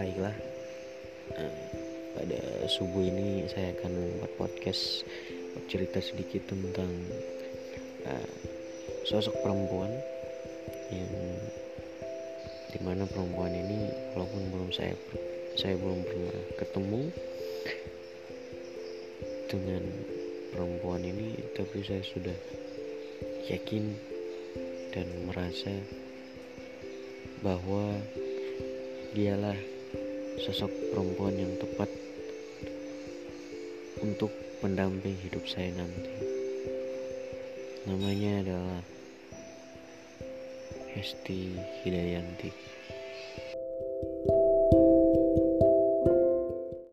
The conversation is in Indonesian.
baiklah. Uh, pada subuh ini saya akan membuat podcast cerita sedikit tentang uh, sosok perempuan yang di mana perempuan ini walaupun belum saya saya belum pernah ketemu dengan perempuan ini tapi saya sudah yakin dan merasa bahwa dialah sosok perempuan yang tepat untuk pendamping hidup saya nanti. Namanya adalah Hesti Hidayanti.